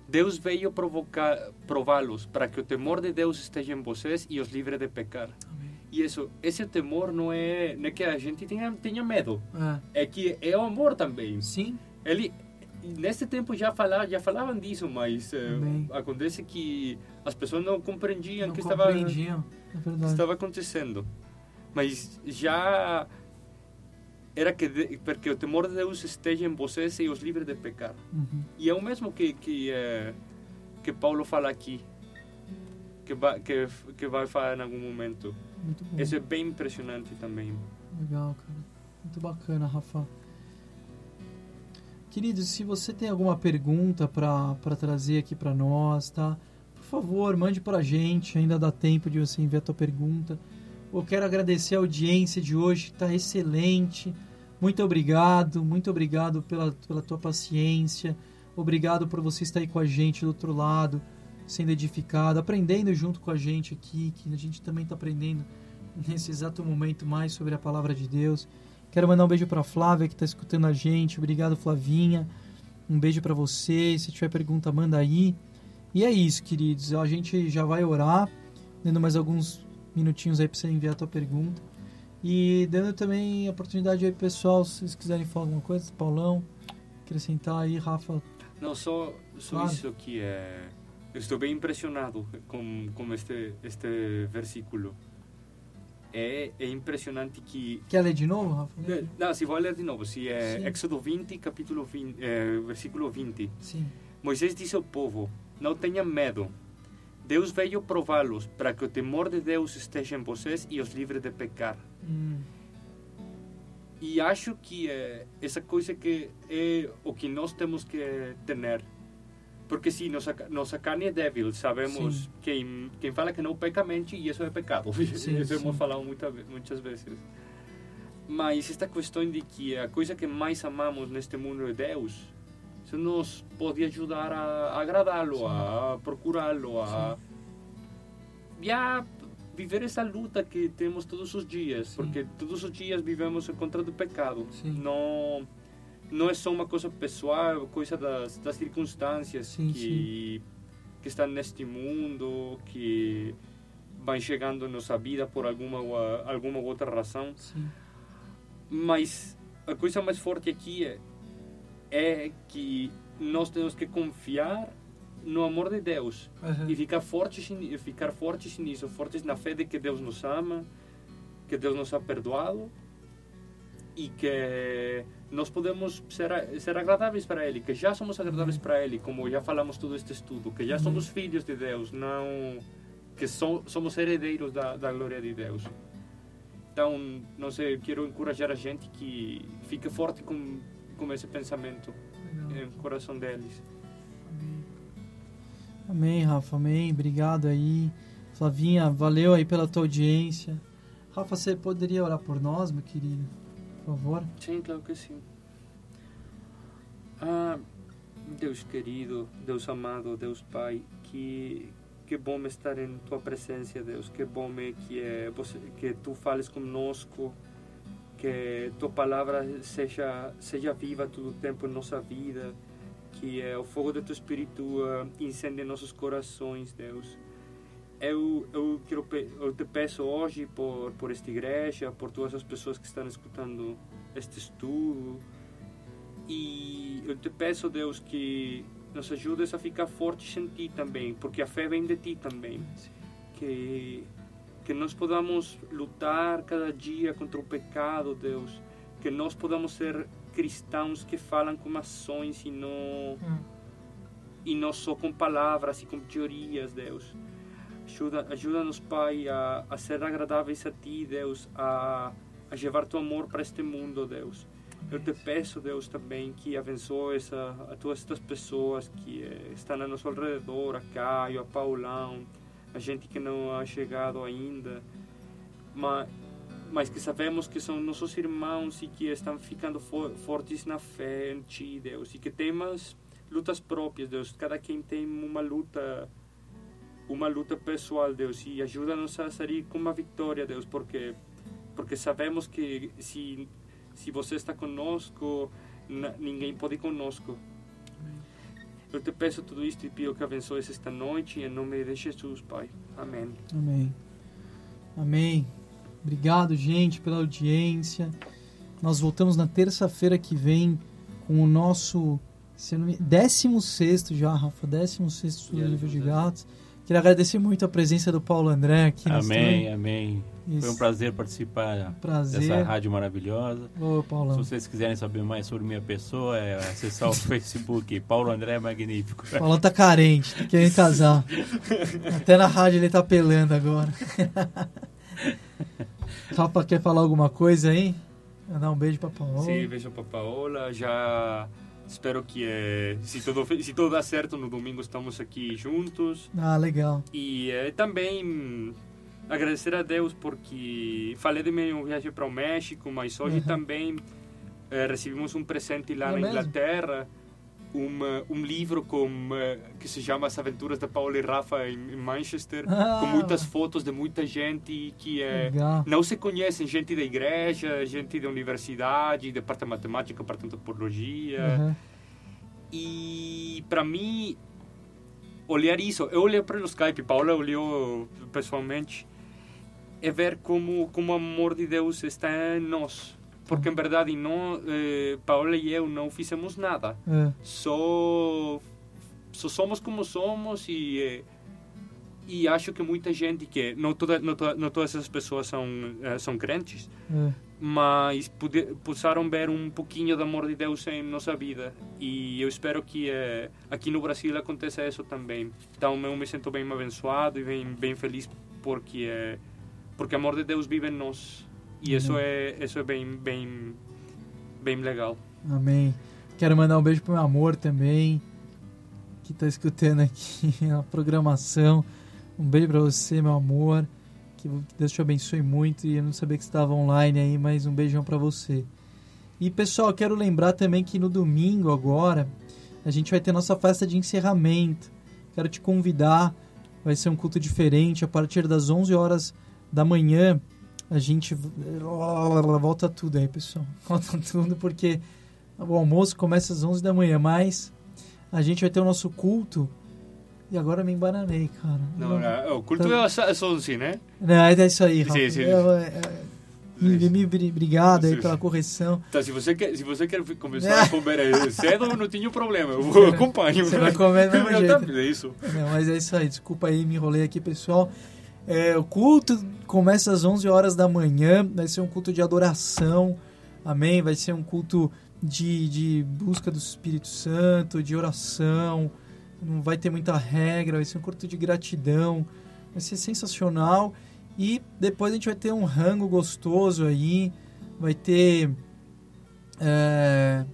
Deus veio provocar, prová-los para que o temor de Deus esteja em vocês e os livre de pecar. Amém. E isso, esse temor não é, não é que a gente tenha, tenha medo, É, é que é o amor também. sim, Ele nesse tempo já falavam, já falavam disso, mas Amém. acontece que as pessoas não compreendiam o que estava compreendiam. É verdade. estava acontecendo. Mas já era que de, porque o temor de Deus esteja em vocês e os livre de pecar. Uhum. E é o mesmo que que eh, que Paulo fala aqui, que vai que que vai falar em algum momento. Muito bom. Isso é bem impressionante também. Legal, cara. Muito bacana, Rafa. Queridos, se você tem alguma pergunta para trazer aqui para nós, tá? Por favor, mande para a gente, ainda dá tempo de você enviar a tua pergunta. Eu quero agradecer a audiência de hoje, tá excelente. Muito obrigado, muito obrigado pela, pela tua paciência. Obrigado por você estar aí com a gente do outro lado, sendo edificado, aprendendo junto com a gente aqui, que a gente também está aprendendo nesse exato momento mais sobre a palavra de Deus. Quero mandar um beijo para Flávia que está escutando a gente. Obrigado, Flavinha. Um beijo para você. Se tiver pergunta, manda aí. E é isso, queridos. A gente já vai orar, dando mais alguns minutinhos aí para você enviar a tua pergunta. E dando também a oportunidade aí, pessoal, se vocês quiserem falar alguma coisa, Paulão, acrescentar aí, Rafa. Não, só, só Claro. isso que é... Eu estou bem impressionado com, com este, este versículo. É, é impressionante que Quer ler de novo, Rafa? Não, se vou ler de novo, se é Sim. Éxodo 20, capítulo 20, eh, versículo 20. Sim. Moisés disse ao povo: Não tenham medo. Deus veio prová-los para que o temor de Deus esteja em vocês e os livre de pecar. Hum, E acho que é essa coisa que é o que nós temos que ter. Porque se nossa, nossa carne é débil, sabemos Sim. quem, quem fala que não peca mente e isso é pecado. Sim, isso sim. hemos falado muita, muitas vezes. Mas esta questão de que a coisa que mais amamos neste mundo é Deus, isso nos pode ajudar a agradá-lo, a procurá-lo, a e a viver essa luta que temos todos os dias, Sim. porque todos os dias vivemos contra o pecado. Sim. Não não é só uma coisa pessoal, coisa das, das circunstâncias Sim, que que estão neste mundo, que vão chegando em nossa vida por alguma alguma outra razão. sim. Mas a coisa mais forte aqui é, é que nós temos que confiar no amor de Deus Aham. e ficar fortes e ficar fortes nisso, fortes na fé de que Deus nos ama, que Deus nos ha perdoado e que nós podemos ser ser agradáveis para Ele, que já somos agradáveis para Ele, como já falamos todo este estudo, que já Uhum. somos filhos de Deus, não que so, somos herdeiros da, da glória de Deus. Então, não sei, quero encorajar a gente que fique forte com com esse pensamento Legal. no coração deles. Amém, Rafa, amém. Obrigado aí. Flavinha, valeu aí pela tua audiência. Rafa, você poderia orar por nós, meu querido? Por favor. Sim, claro que sim. Ah, Deus querido, Deus amado, Deus Pai, que que bom estar em tua presença, Deus. Que bom é que é você, que tu fales conosco, que tua palavra seja seja viva todo o tempo em nossa vida, que é o fogo do teu espírito ah, incende nossos corações, Deus. Eu, eu, quero, eu te peço hoje por, por esta igreja, por todas as pessoas que estão escutando este estudo. E eu te peço, Deus, que nos ajudes a ficar fortes em Ti também, porque a fé vem de Ti também. Que, que nós podamos lutar cada dia contra o pecado, Deus. Que nós podamos ser cristãos que falam com ações e não, e não só com palavras e com teorias, Deus. Ajuda, ajuda-nos, Pai, a, a ser agradáveis a Ti, Deus, a, a levar Tu amor para este mundo, Deus. Eu te peço, Deus, também que abençoes a, a todas estas pessoas que eh, estão a nosso alrededor, a Caio, a Paulão, a gente que não ha chegado ainda, mas, mas que sabemos que são nossos irmãos e que estão ficando fo fortes na fé em Ti, Deus, e que temos lutas próprias, Deus. Cada quem tem uma luta uma luta pessoal, Deus, e ajuda-nos a sair com uma vitória, Deus, porque porque sabemos que se se você está conosco, ninguém pode ir conosco. Eu te peço tudo isto e pido que abençoes esta noite em nome de Jesus, Pai. Amém. Amém. Amém. Obrigado, gente, pela audiência. Nós voltamos na terça-feira que vem com o nosso se eu não me- 16 já, Rafa, 16 estudo do Yeah, livro de. Gatos. Queria agradecer muito a presença do Paulo André aqui no Amém, estúdio. amém. Foi um Isso. prazer participar Prazer. dessa rádio maravilhosa. Ô, Se Paulão. vocês quiserem saber mais sobre minha pessoa, é acessar o Facebook, Paulo André Magnífico. O Paulão tá carente, tá querendo casar. Até na rádio ele tá apelando agora. Rafa, quer falar alguma coisa aí? Mandar um beijo pra Paola. Sim, beijo para Paola. Já espero que, eh, se, tudo, se tudo dá certo, no domingo estamos aqui juntos. Ah, legal. E eh, também hum, agradecer a Deus porque falei de minha viagem para o México, mas hoje Uhum. também eh, recebemos um presente lá É na mesmo? Inglaterra. Um, livro com, que se chama As Aventuras de Paulo e Rafa em, em Manchester, Ah. com muitas fotos de muita gente que Legal. não se conhecem, gente da igreja, gente da universidade, de parte de matemática, parte de antropologia. Uhum. E para mim, olhar isso, eu olhei para o Skype, Paula olhou pessoalmente, é ver como como o amor de Deus está em nós. Porque, em verdade, não, eh, Paola e eu não fizemos nada. É. Só, só somos como somos e... eh, e acho que muita gente que não toda não, toda, não todas essas pessoas são eh, são crentes É. mas pude, puderam ver um pouquinho do amor de Deus em nossa vida e eu espero que eh, aqui no Brasil aconteça isso também então eu me sinto bem abençoado e bem bem feliz porque eh, porque o amor de Deus vive em nós e isso é isso é bem bem bem legal Amém. Quero mandar um beijo pro meu amor também, que tá escutando aqui a programação. Um beijo pra você, meu amor. Que Deus te abençoe muito. E eu não sabia que você estava online aí, mas um beijão pra você. E pessoal, quero lembrar também que no domingo agora a gente vai ter nossa festa de encerramento. Quero te convidar. Vai ser um culto diferente a partir das 11 horas da manhã. A gente volta tudo aí, pessoal. Volta tudo porque o almoço começa às 11 da manhã, mas a gente vai ter o nosso culto. E agora me embananei, cara. não, não, o culto Tá- é às às 11 né Não, é isso aí, Rafa. Sim, sim. É, é, é, me, me, bri- obrigado aí pela correção. Então, se você quer, se você quer começar a comer eh, cedo, não tenho problema. Eu vou- acompanho. Você vai comer do mesmo Eu jeito. É isso. Não, mas é isso aí. Desculpa aí, me enrolei aqui, pessoal. É, o culto começa às 11 horas da manhã. Vai ser um culto de adoração. Amém? Vai ser um culto de, de busca do Espírito Santo, de oração. Não vai ter muita regra. Vai ser um culto de gratidão. Vai ser sensacional. E depois a gente vai ter um rango gostoso aí. Vai ter. É,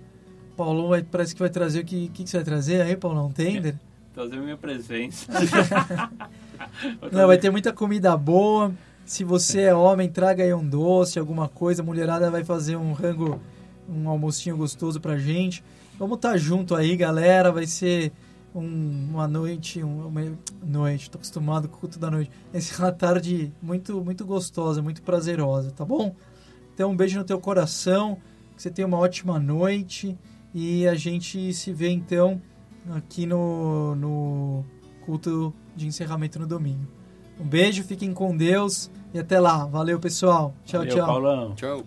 Paulão vai, parece que vai trazer o que, que, que você vai trazer aí, Paulão? Tender? Trazer minha presença. Não, vai ter muita comida boa. Se você é homem, traga aí um doce, alguma coisa. A mulherada vai fazer um rango, um almocinho gostoso pra gente. Vamos estar junto aí, galera. Vai ser um- uma noite, um- uma noite, tô acostumado com o culto da noite. Vai ser uma tarde muito, muito gostosa, muito prazerosa, tá bom? Então, um beijo no teu coração. Que você tenha uma ótima noite. E a gente se vê então aqui no, no culto de encerramento no domingo. Um beijo, fiquem com Deus e até lá. Valeu, pessoal. Tchau, Valeu, tchau. Paulão. Tchau.